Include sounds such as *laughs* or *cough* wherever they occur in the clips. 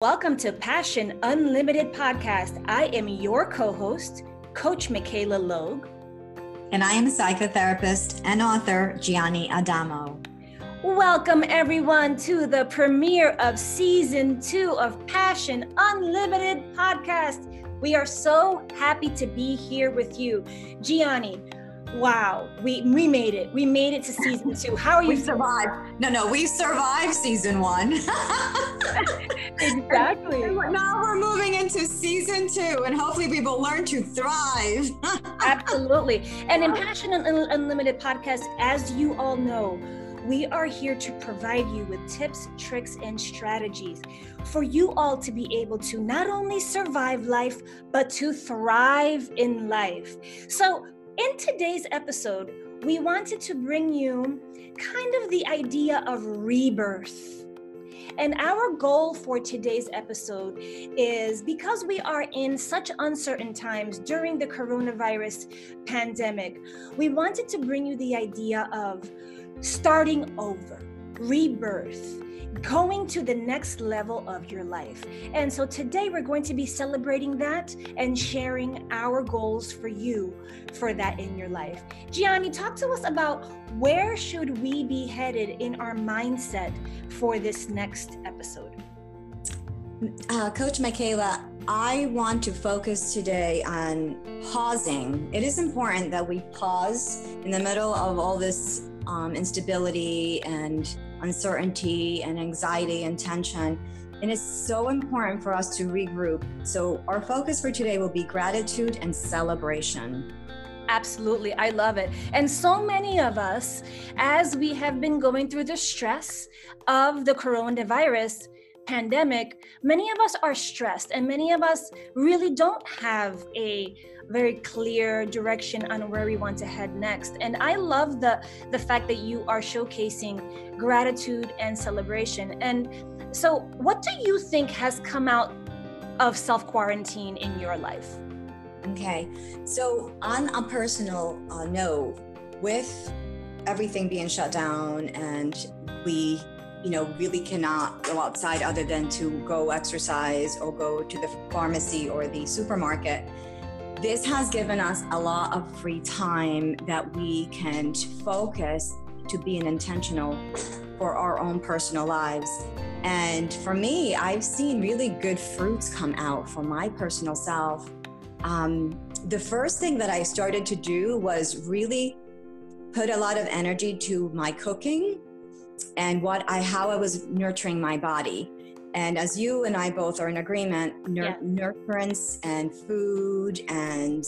Welcome to Passion Unlimited Podcast. I am your co host, Coach Michaela Logue. And I am psychotherapist and author, Gianni Adamo. Welcome, everyone, to the premiere of season two of Passion Unlimited Podcast. We are so happy to be here with you. Gianni, wow, we we made it. We made it to season two. How are you? We survived. No, no, we survived season one. *laughs* exactly. now we're moving into season two, and hopefully we will learn to thrive. *laughs* Absolutely. And in Passion Unlimited podcast, as you all know, we are here to provide you with tips, tricks, and strategies for you all to be able to not only survive life, but to thrive in life. So, in today's episode, we wanted to bring you kind of the idea of rebirth. And our goal for today's episode is because we are in such uncertain times during the coronavirus pandemic, we wanted to bring you the idea of starting over, rebirth going to the next level of your life. And so today we're going to be celebrating that and sharing our goals for you for that in your life. Gianni, talk to us about where should we be headed in our mindset for this next episode? Uh, Coach Michaela, I want to focus today on pausing. It is important that we pause in the middle of all this um, instability and uncertainty and anxiety and tension. And it's so important for us to regroup. So, our focus for today will be gratitude and celebration. Absolutely. I love it. And so many of us, as we have been going through the stress of the coronavirus, pandemic, many of us are stressed and many of us really don't have a very clear direction on where we want to head next. And I love the the fact that you are showcasing gratitude and celebration. And so what do you think has come out of self-quarantine in your life? Okay. So on a personal uh, note, with everything being shut down and we you know, really cannot go outside other than to go exercise or go to the pharmacy or the supermarket. This has given us a lot of free time that we can focus to being intentional for our own personal lives. And for me, I've seen really good fruits come out for my personal self. Um, the first thing that I started to do was really put a lot of energy to my cooking and what I how I was nurturing my body. And as you and I both are in agreement, nur- yeah. nurturance and food and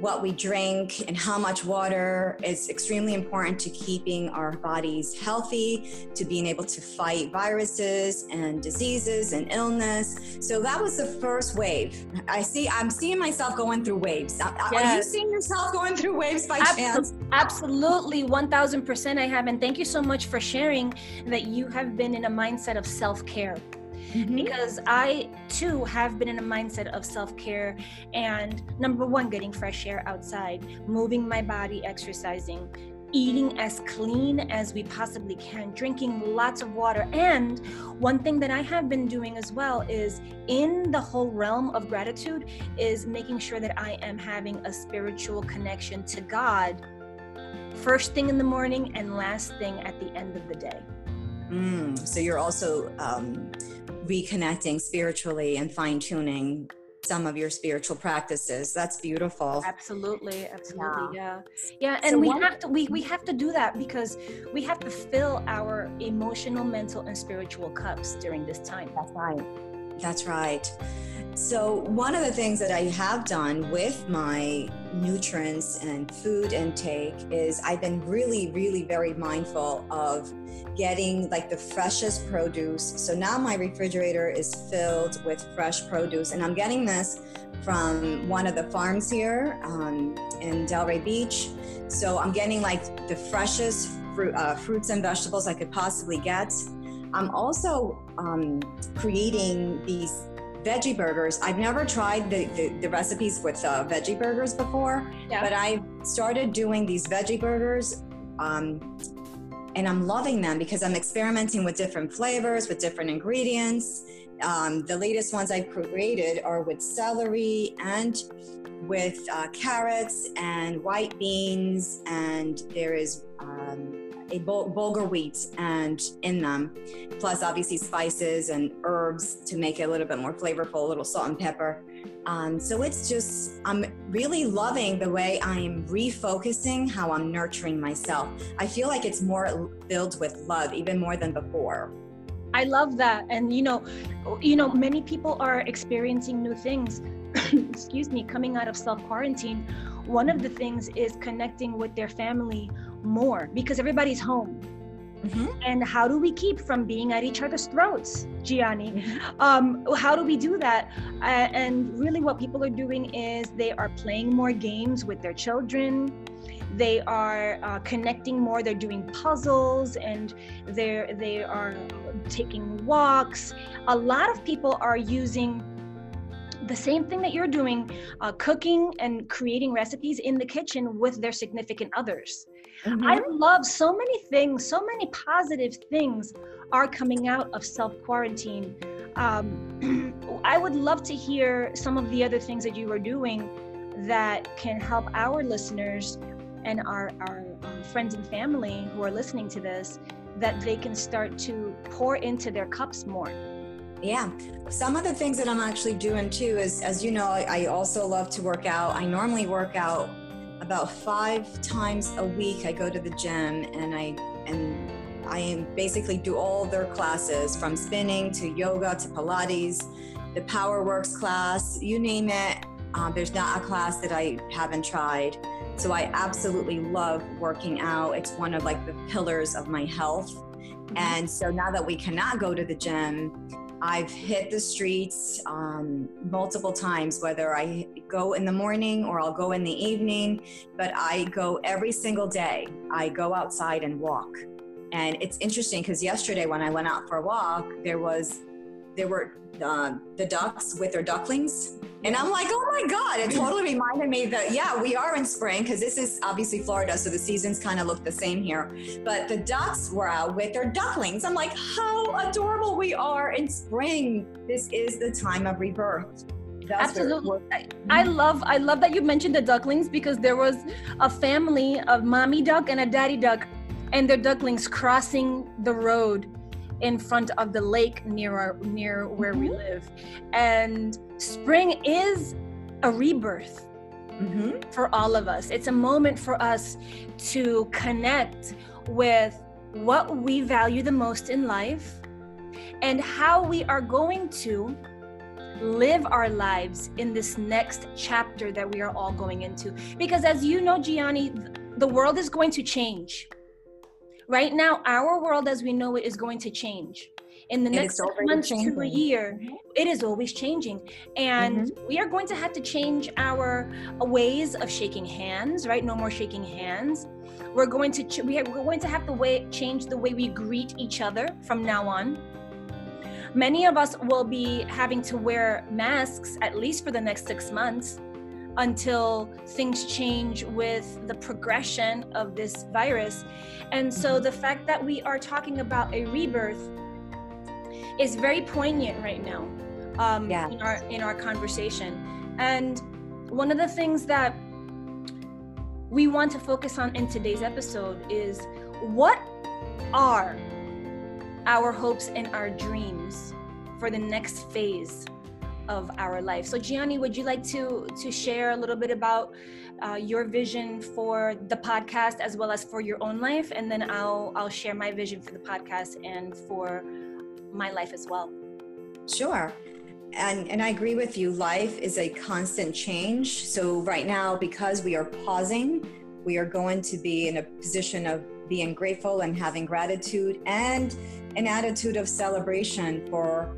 what we drink and how much water is extremely important to keeping our bodies healthy, to being able to fight viruses and diseases and illness. So that was the first wave. I see, I'm seeing myself going through waves. Yes. Are you seeing yourself going through waves by Absol- chance? Absolutely, 1000% I have. And thank you so much for sharing that you have been in a mindset of self care mm-hmm. because I too have been in a mindset of self care and number one, getting fresh air outside, moving my body, exercising, eating as clean as we possibly can, drinking lots of water. And one thing that I have been doing as well is in the whole realm of gratitude is making sure that I am having a spiritual connection to God first thing in the morning and last thing at the end of the day. Mm, so you're also um, reconnecting spiritually and fine tuning some of your spiritual practices. That's beautiful. Absolutely absolutely yeah. yeah, yeah and so we one, have to we, we have to do that because we have to fill our emotional mental and spiritual cups during this time. That's right that's right so, one of the things that I have done with my nutrients and food intake is I've been really, really very mindful of getting like the freshest produce. So now my refrigerator is filled with fresh produce, and I'm getting this from one of the farms here um, in Delray Beach. So I'm getting like the freshest uh, fruits and vegetables I could possibly get. I'm also um, creating these veggie burgers. I've never tried the, the, the recipes with uh, veggie burgers before, yeah. but I started doing these veggie burgers. Um, and I'm loving them because I'm experimenting with different flavors, with different ingredients. Um, the latest ones I've created are with celery and with uh, carrots and white beans, and there is um, a bul- bulgur wheat and in them, plus obviously spices and herbs to make it a little bit more flavorful, a little salt and pepper. Um, so it's just, I'm really loving the way I'm refocusing how I'm nurturing myself. I feel like it's more filled with love, even more than before. I love that. And you know, you know, many people are experiencing new things. *clears throat* Excuse me, coming out of self quarantine. One of the things is connecting with their family more because everybody's home. Mm-hmm. And how do we keep from being at each other's throats, Gianni? Mm-hmm. Um, how do we do that? Uh, and really, what people are doing is they are playing more games with their children. They are uh, connecting more. They're doing puzzles, and they're they are taking walks. A lot of people are using the same thing that you're doing, uh, cooking and creating recipes in the kitchen with their significant others. Mm-hmm. I love so many things, so many positive things are coming out of self quarantine. Um, *clears throat* I would love to hear some of the other things that you are doing that can help our listeners and our, our um, friends and family who are listening to this that they can start to pour into their cups more. Yeah. Some of the things that I'm actually doing too is, as you know, I also love to work out. I normally work out about five times a week. I go to the gym and I and I basically do all their classes from spinning to yoga to Pilates, the Power Works class, you name it. Um, there's not a class that I haven't tried. So I absolutely love working out. It's one of like the pillars of my health. Mm-hmm. And so now that we cannot go to the gym, I've hit the streets um, multiple times, whether I go in the morning or I'll go in the evening, but I go every single day. I go outside and walk. And it's interesting because yesterday when I went out for a walk, there was there were uh, the ducks with their ducklings. And I'm like, oh my God, it totally reminded me that, yeah, we are in spring because this is obviously Florida, so the seasons kind of look the same here. But the ducks were out with their ducklings. I'm like, how adorable we are in spring. This is the time of rebirth. That's Absolutely. I love I love that you mentioned the ducklings because there was a family of mommy duck and a daddy duck and their ducklings crossing the road in front of the lake near our, near where mm-hmm. we live and spring is a rebirth mm-hmm. for all of us it's a moment for us to connect with what we value the most in life and how we are going to live our lives in this next chapter that we are all going into because as you know gianni the world is going to change right now our world as we know it is going to change. In the next six months changing. to a year it is always changing. And mm-hmm. we are going to have to change our ways of shaking hands right? No more shaking hands. We're going to ch- we are, we're going to have to way, change the way we greet each other from now on. Many of us will be having to wear masks at least for the next six months until things change with the progression of this virus. And so the fact that we are talking about a rebirth is very poignant right now um, yeah. in, our, in our conversation. And one of the things that we want to focus on in today's episode is what are our hopes and our dreams for the next phase of our life. So Gianni, would you like to to share a little bit about uh, your vision for the podcast as well as for your own life, and then I'll I'll share my vision for the podcast and for my life as well. Sure. And, and I agree with you. Life is a constant change. So, right now, because we are pausing, we are going to be in a position of being grateful and having gratitude and an attitude of celebration for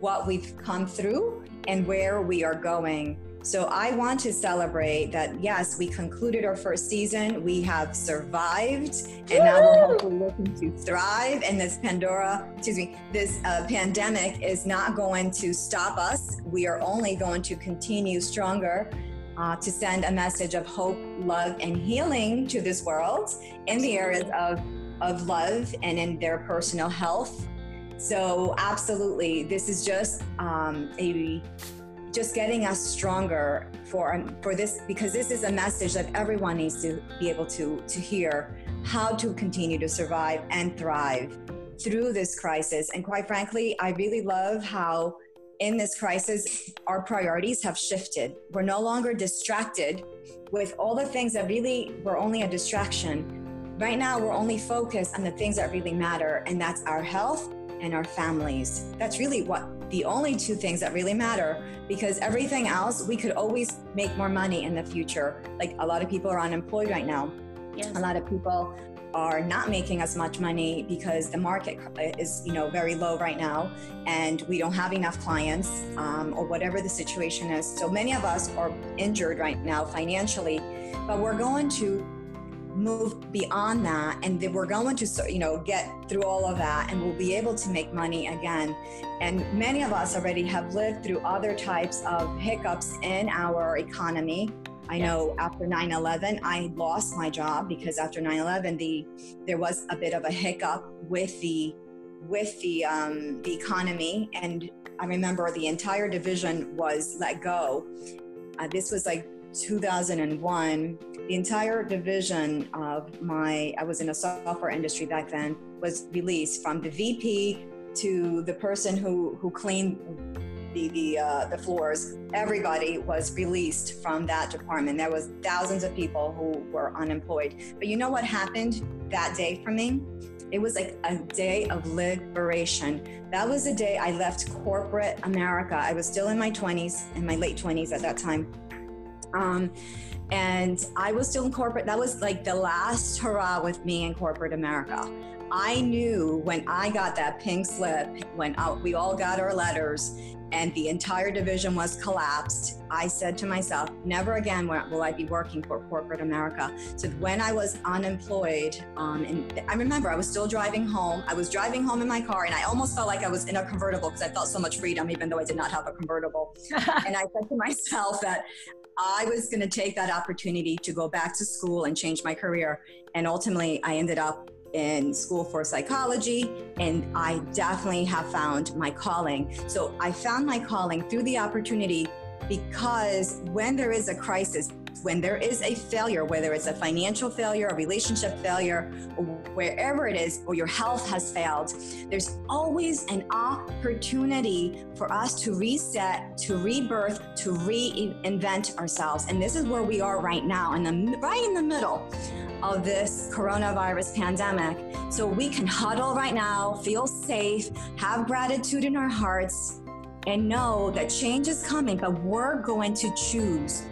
what we've come through and where we are going. So I want to celebrate that, yes, we concluded our first season. We have survived, and Woo! now we're hopefully looking to thrive. And this Pandora, excuse me, this uh, pandemic is not going to stop us. We are only going to continue stronger uh, to send a message of hope, love, and healing to this world in the areas of, of love and in their personal health So absolutely, this is just um, a just getting us stronger for um, for this because this is a message that everyone needs to be able to to hear how to continue to survive and thrive through this crisis. And quite frankly, I really love how in this crisis our priorities have shifted. We're no longer distracted with all the things that really were only a distraction. Right now, we're only focused on the things that really matter, and that's our health and our families. That's really what the only two things that really matter because everything else we could always make more money in the future. Like a lot of people are unemployed right now. Yes. A lot of people are not making as much money because the market is you know very low right now and we don't have enough clients um, or whatever the situation is so many of us are injured right now financially but we're going to move beyond that and then we're going to you know get through all of that and we'll be able to make money again and many of us already have lived through other types of hiccups in our economy I yes. know after 9/11 I lost my job because after 9/11 the there was a bit of a hiccup with the with the um, the economy and I remember the entire division was let go. Uh, this was like 2001 the entire division of my i was in a software industry back then was released from the vp to the person who who cleaned the the, uh, the floors everybody was released from that department there was thousands of people who were unemployed but you know what happened that day for me it was like a day of liberation. That was the day I left corporate America. I was still in my 20s, in my late 20s at that time. Um, and I was still in corporate. That was like the last hurrah with me in corporate America. I knew when I got that pink slip, when we all got our letters and the entire division was collapsed, I said to myself, never again will I be working for corporate America. So when I was unemployed, um, and I remember I was still driving home. I was driving home in my car and I almost felt like I was in a convertible because I felt so much freedom, even though I did not have a convertible. *laughs* and I said to myself that I was going to take that opportunity to go back to school and change my career. And ultimately, I ended up in school for psychology, and I definitely have found my calling. So I found my calling through the opportunity because when there is a crisis, when there is a failure, whether it's a financial failure, a relationship failure, wherever it is, or your health has failed, there's always an opportunity for us to reset, to rebirth, to reinvent ourselves. And this is where we are right now, in the right in the middle of this coronavirus pandemic. So we can huddle right now, feel safe, have gratitude in our hearts, and know that change is coming, but we're going to choose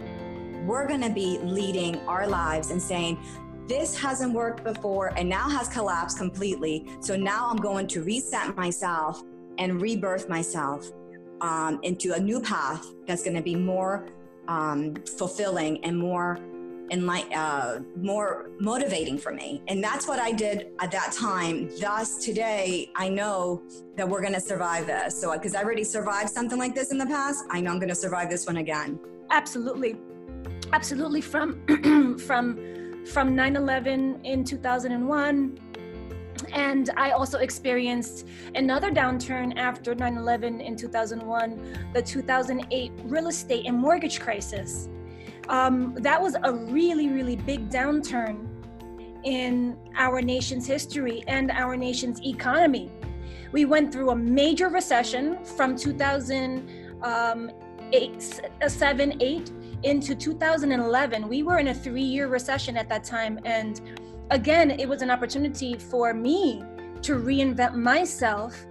we're going to be leading our lives and saying, this hasn't worked before and now has collapsed completely. So now I'm going to reset myself and rebirth myself um, into a new path that's going to be more um, fulfilling and more like uh, more motivating for me. And that's what I did at that time. Thus, today, I know that we're going to survive this. So, because I already survived something like this in the past, I know I'm going to survive this one again. Absolutely absolutely from *clears throat* from from 9/11 in 2001 and I also experienced another downturn after 9 11 in 2001, the 2008 real estate and mortgage crisis. Um, that was a really, really big downturn in our nation's history and our nation's economy. We went through a major recession from 2007, um, 8 into 2011, we were in a three year recession at that time. And again, it was an opportunity for me to reinvent myself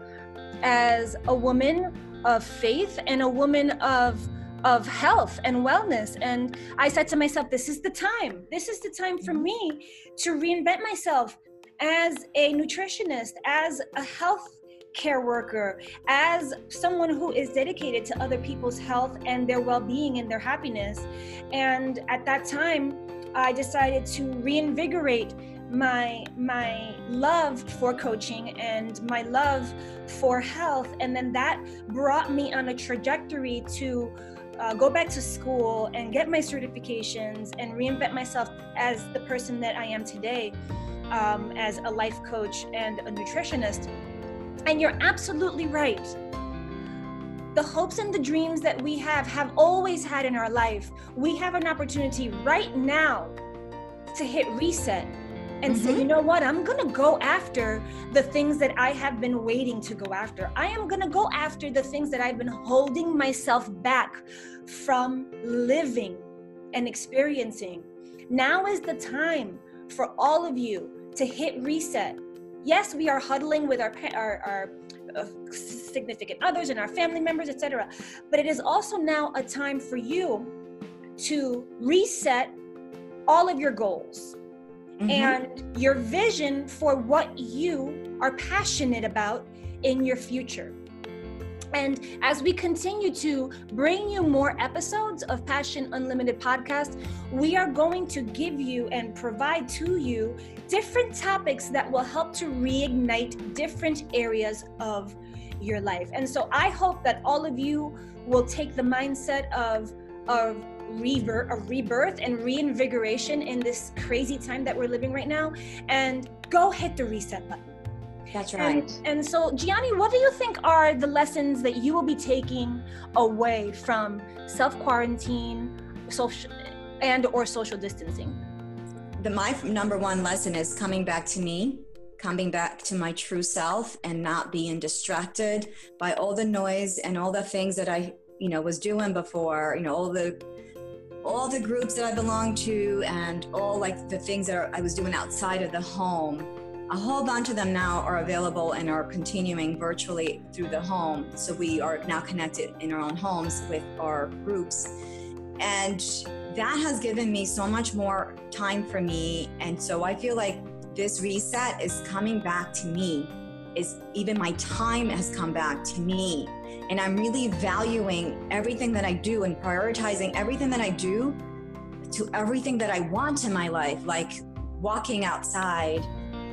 as a woman of faith and a woman of of health and wellness and i said to myself this is the time this is the time for me to reinvent myself as a nutritionist as a health care worker, as someone who is dedicated to other people's health and their well being and their happiness. And at that time, I decided to reinvigorate my my love for coaching and my love for health and then that brought me on a trajectory to uh, go back to school and get my certifications and reinvent myself as the person that I am today um, as a life coach and a nutritionist And you're absolutely right. The hopes and the dreams that we have have always had in our life. We have an opportunity right now to hit reset and mm-hmm. say, you know what, I'm gonna go after the things that I have been waiting to go after. I am gonna go after the things that I've been holding myself back from living and experiencing. Now is the time for all of you to hit reset. Yes, we are huddling with our our, our uh, significant others and our family members, etc. But it is also now a time for you to reset all of your goals mm-hmm. and your vision for what you are passionate about in your future. And as we continue to bring you more episodes of Passion Unlimited podcast, we are going to give you and provide to you different topics that will help to reignite different areas of your life. And so I hope that all of you will take the mindset of of rebirth, of rebirth and reinvigoration in this crazy time that we're living right now and go hit the reset button. That's right. And, and, so, Gianni, what do you think are the lessons that you will be taking away from self quarantine, social, and or social distancing? The my number one lesson is coming back to me, coming back to my true self, and not being distracted by all the noise and all the things that I, you know, was doing before. You know, all the all the groups that I belonged to, and all like the things that I was doing outside of the home a whole bunch of them now are available and are continuing virtually through the home. So we are now connected in our own homes with our groups. And that has given me so much more time for me. And so I feel like this reset is coming back to me. Is even my time has come back to me. And I'm really valuing everything that I do and prioritizing everything that I do to everything that I want in my life, like walking outside,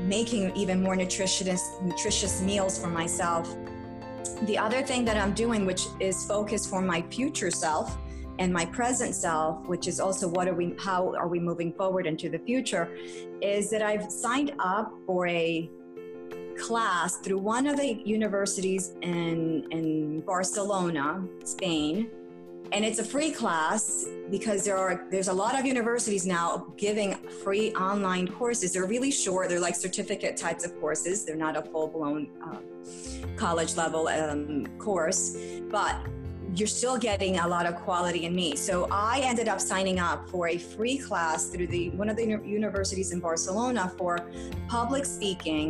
making even more nutritious nutritious meals for myself. The other thing that I'm doing, which is focused for my future self and my present self, which is also what are we how are we moving forward into the future, is that I've signed up for a class through one of the universities in in Barcelona, Spain and it's a free class because there are there's a lot of universities now giving free online courses. They're really short. They're like certificate types of courses. They're not a full-blown uh, college level um, course but you're still getting a lot of quality in me. So i ended up signing up for a free class through the one of the universities in barcelona for public speaking.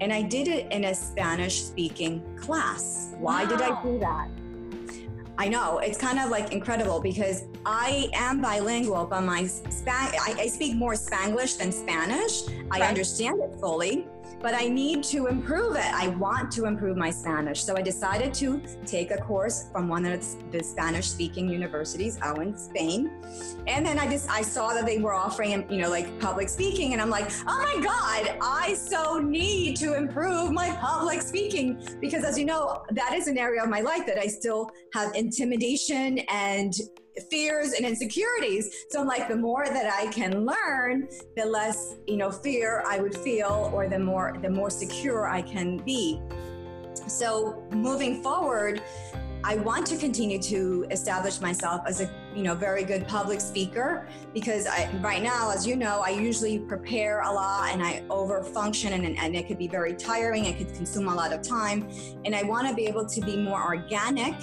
And i did it in a spanish speaking class. Why wow. did i do that I know it's kind of like incredible because I am bilingual, but my Span- I, I speak more Spanglish than Spanish. Right. I understand it fully, but I need to improve it. I want to improve my Spanish. So I decided to take a course from one of the Spanish speaking universities out in Spain. And then I just, I saw that they were offering, you know, like public speaking. And I'm like, oh my God, I so need to improve my public speaking. Because as you know, that is an area of my life that I still have intimidation and fears and insecurities. So I'm like, the more that I can learn, the less, you know, fear I would feel or the more the more secure I can be. So moving forward, I want to continue to establish myself as a you know very good public speaker because I, right now, as you know, I usually prepare a lot and I over function and, and it could be very tiring. It could consume a lot of time, and I want to be able to be more organic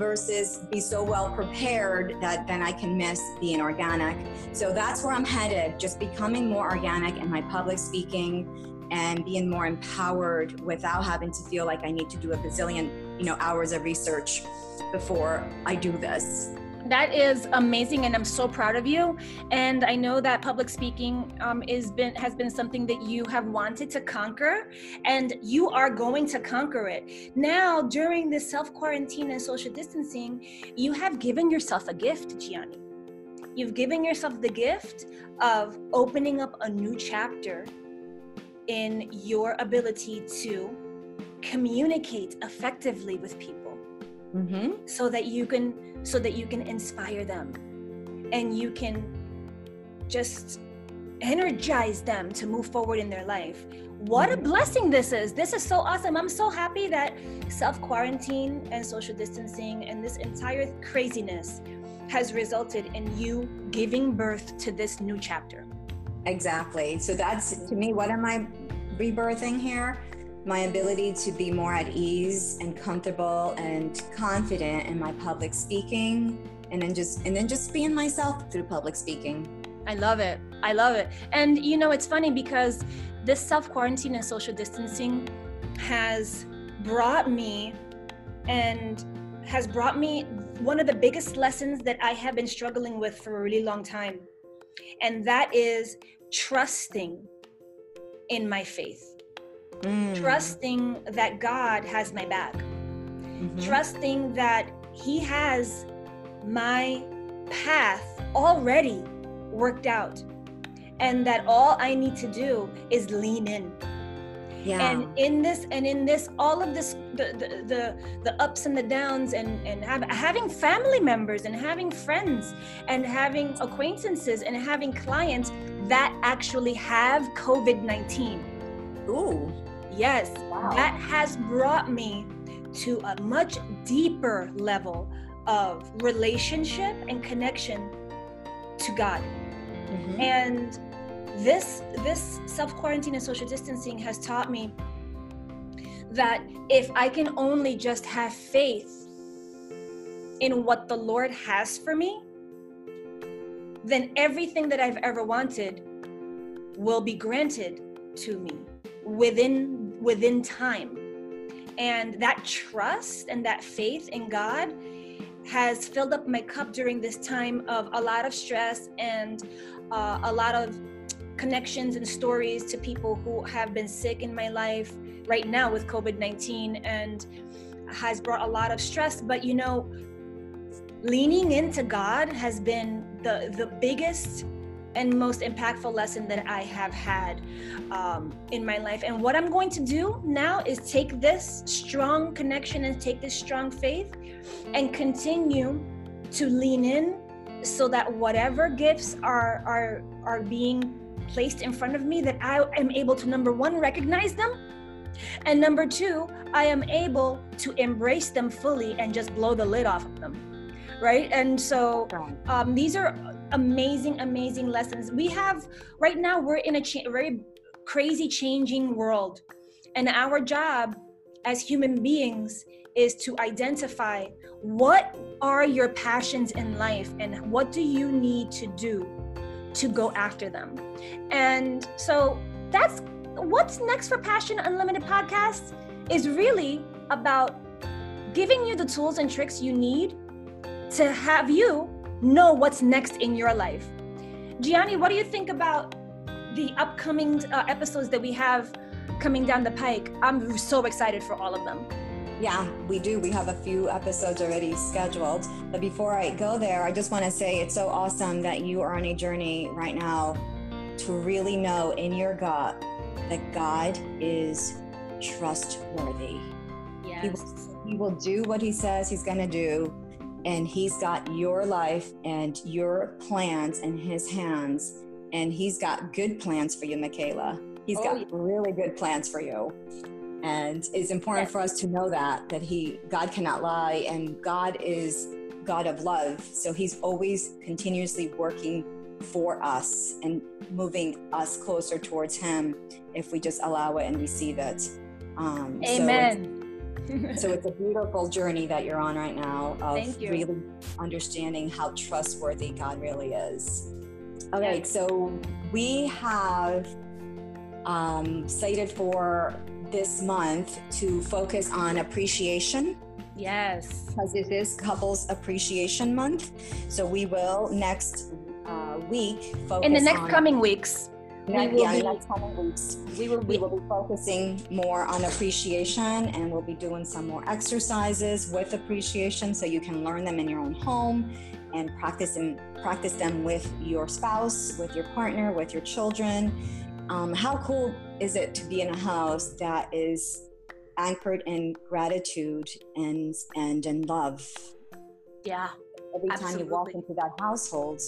versus be so well prepared that then I can miss being organic. So that's where I'm headed, just becoming more organic in my public speaking and being more empowered without having to feel like I need to do a bazillion, you know, hours of research before I do this that is amazing and i'm so proud of you. And i know that public speaking um, is been has been something that you have wanted to conquer and you are going to conquer it. Now during this self quarantine and social distancing you have given yourself a gift gianni. You've given yourself the gift of opening up a new chapter in your ability to communicate effectively with people mm-hmm. so that you can so that you can inspire them and you can just energize them to move forward in their life what a blessing this is. This is so awesome. I'm so happy that self quarantine and social distancing and this entire craziness has resulted in you giving birth to this new chapter. Exactly. So that's to me, what am I rebirthing here? My ability to be more at ease and comfortable and confident in my public speaking and then just and then just being myself through public speaking. I love it. I love it. And you know, it's funny because this self quarantine and social distancing has brought me and has brought me one of the biggest lessons that I have been struggling with for a really long time. And that is trusting in my faith. Mm. Trusting that God has my back. Mm-hmm. Trusting that He has my path already worked out and that all I need to do is lean in. Yeah. And in this and in this all of this the the the, the ups and the downs and and have, having family members and having friends and having acquaintances and having clients that actually have COVID-19. Ooh. Yes. Wow. That has brought me to a much deeper level of relationship and connection to God. Mm-hmm. And this this self quarantine and social distancing has taught me that if I can only just have faith in what the Lord has for me, then everything that I've ever wanted will be granted to me within within time. And that trust and that faith in God has filled up my cup during this time of a lot of stress and uh, a lot of connections and stories to people who have been sick in my life right now with COVID 19 and has brought a lot of stress. But you know, leaning into God has been the, the biggest and most impactful lesson that I have had um, in my life. And what I'm going to do now is take this strong connection and take this strong faith and continue to lean in so that whatever gifts are are are being placed in front of me that I am able to number one recognize them and number two I am able to embrace them fully and just blow the lid off of them right? And so um, these are amazing amazing lessons. We have right now we're in a cha- very crazy changing world. And our job as human beings is to identify what are your passions in life and what do you need to do to go after them. And so that's what's next for Passion Unlimited podcast is really about giving you the tools and tricks you need to have you know what's next in your life. Gianni, what do you think about the upcoming uh, episodes that we have coming down the pike? I'm so excited for all of them. Yeah, we do. We have a few episodes already scheduled. But before I go there, I just want to say it's so awesome that you are on a journey right now to really know in your gut that God is trustworthy. Yes. He will, he will do what he says he's going to do. And he's got your life and your plans in his hands. And he's got good plans for you, Michaela. He's oh, got yeah. really good plans for you and it's important yes. for us to know that that he god cannot lie and god is god of love so he's always continuously working for us and moving us closer towards him if we just allow it and receive it um, amen so so it's a beautiful journey that you're on right now of really understanding how trustworthy god really is okay so we have um, cited for this month to focus on appreciation. Yes. Because it is Couples Appreciation Month. So we will next uh, week focus In the next coming weeks. Yeah, be, weeks. We will, be, we will be focusing more on appreciation and we'll be doing some more exercises with appreciation so you can learn them in your own home and practice and practice them with your spouse, with your partner, with your children. Um, how cool is it to be in a house that is anchored in gratitude and and in love? Yeah. Every time absolutely. you walk into that household,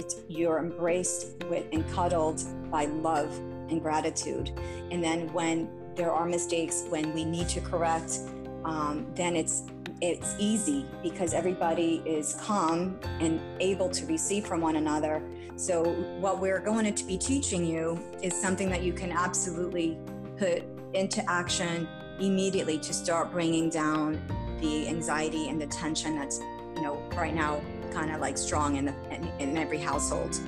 it's you're embraced with and cuddled by love and gratitude. And then when there are mistakes, when we need to correct, um, then it's it's easy because everybody is calm and able to receive from one another. So what we're going to be teaching you is something that you can absolutely put into action immediately to start bringing down the anxiety and the tension that's you know right now kind of like strong in, the, in, in every household.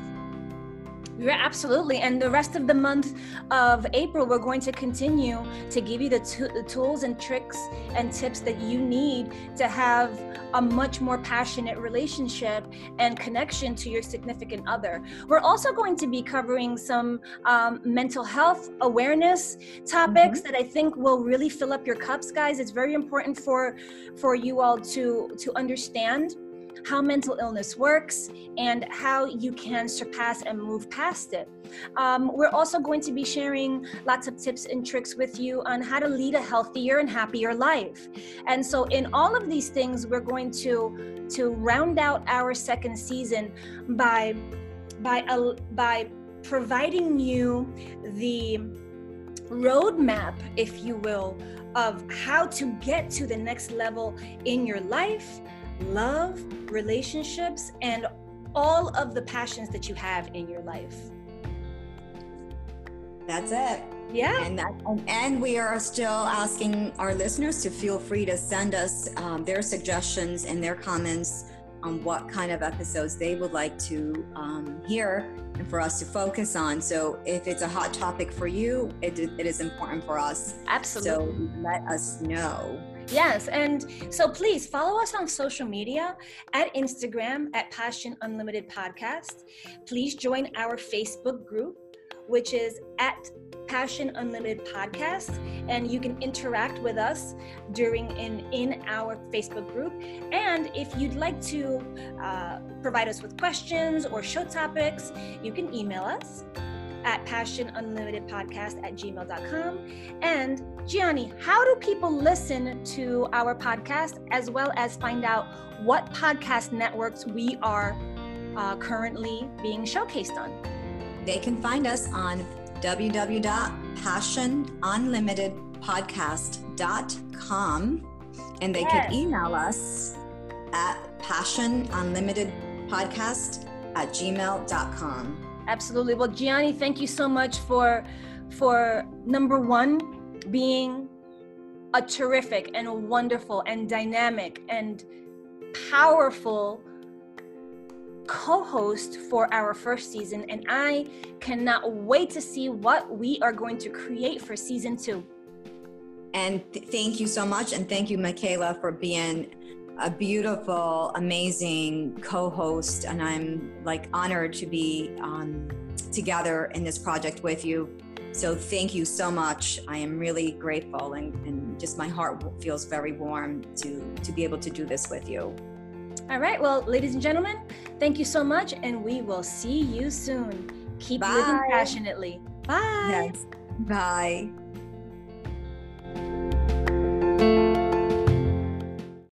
Yeah, absolutely. And the rest of the month of April, we're going to continue to give you the, t- the, tools and tricks and tips that you need to have a much more passionate relationship and connection to your significant other. We're also going to be covering some um, mental health awareness topics mm-hmm. that I think will really fill up your cups, guys. It's very important for for you all to to understand how mental illness works, and how you can surpass and move past it. Um, we're also going to be sharing lots of tips and tricks with you on how to lead a healthier and happier life. And so, in all of these things, we're going to to round out our second season by by uh, by providing you the roadmap, if you will, of how to get to the next level in your life love, relationships, and all of the passions that you have in your life. That's it. Yeah. And that, and we are still asking our listeners to feel free to send us um, their suggestions and their comments on what kind of episodes they would like to um, hear and for us to focus on. So if it's a hot topic for you, it, it is important for us. Absolutely. So let us know. Yes. And so please follow us on social media at Instagram at Passion Unlimited Podcast. Please join our Facebook group, which is at Passion Unlimited Podcast, and you can interact with us during in in our Facebook group. And if you'd like to uh, provide us with questions or show topics, you can email us at passionunlimitedpodcast at gmail.com. And Gianni, how do people listen to our podcast as well as find out what podcast networks we are uh, currently being showcased on? They can find us on www.passionunlimitedpodcast.com and they yes. can email us at passionunlimitedpodcast at gmail.com. Absolutely. Well, Gianni, thank you so much for for number one being a terrific and a wonderful and dynamic and powerful co-host for our first season and I cannot wait to see what we are going to create for season 2. And th- thank you so much and thank you Michaela for being a beautiful, amazing co-host, and I'm like honored to be um, together in this project with you. So thank you so much. I am really grateful, and, and just my heart feels very warm to to be able to do this with you. All right, well, ladies and gentlemen, thank you so much, and we will see you soon. Keep Bye. living passionately. Bye. Yes. Bye.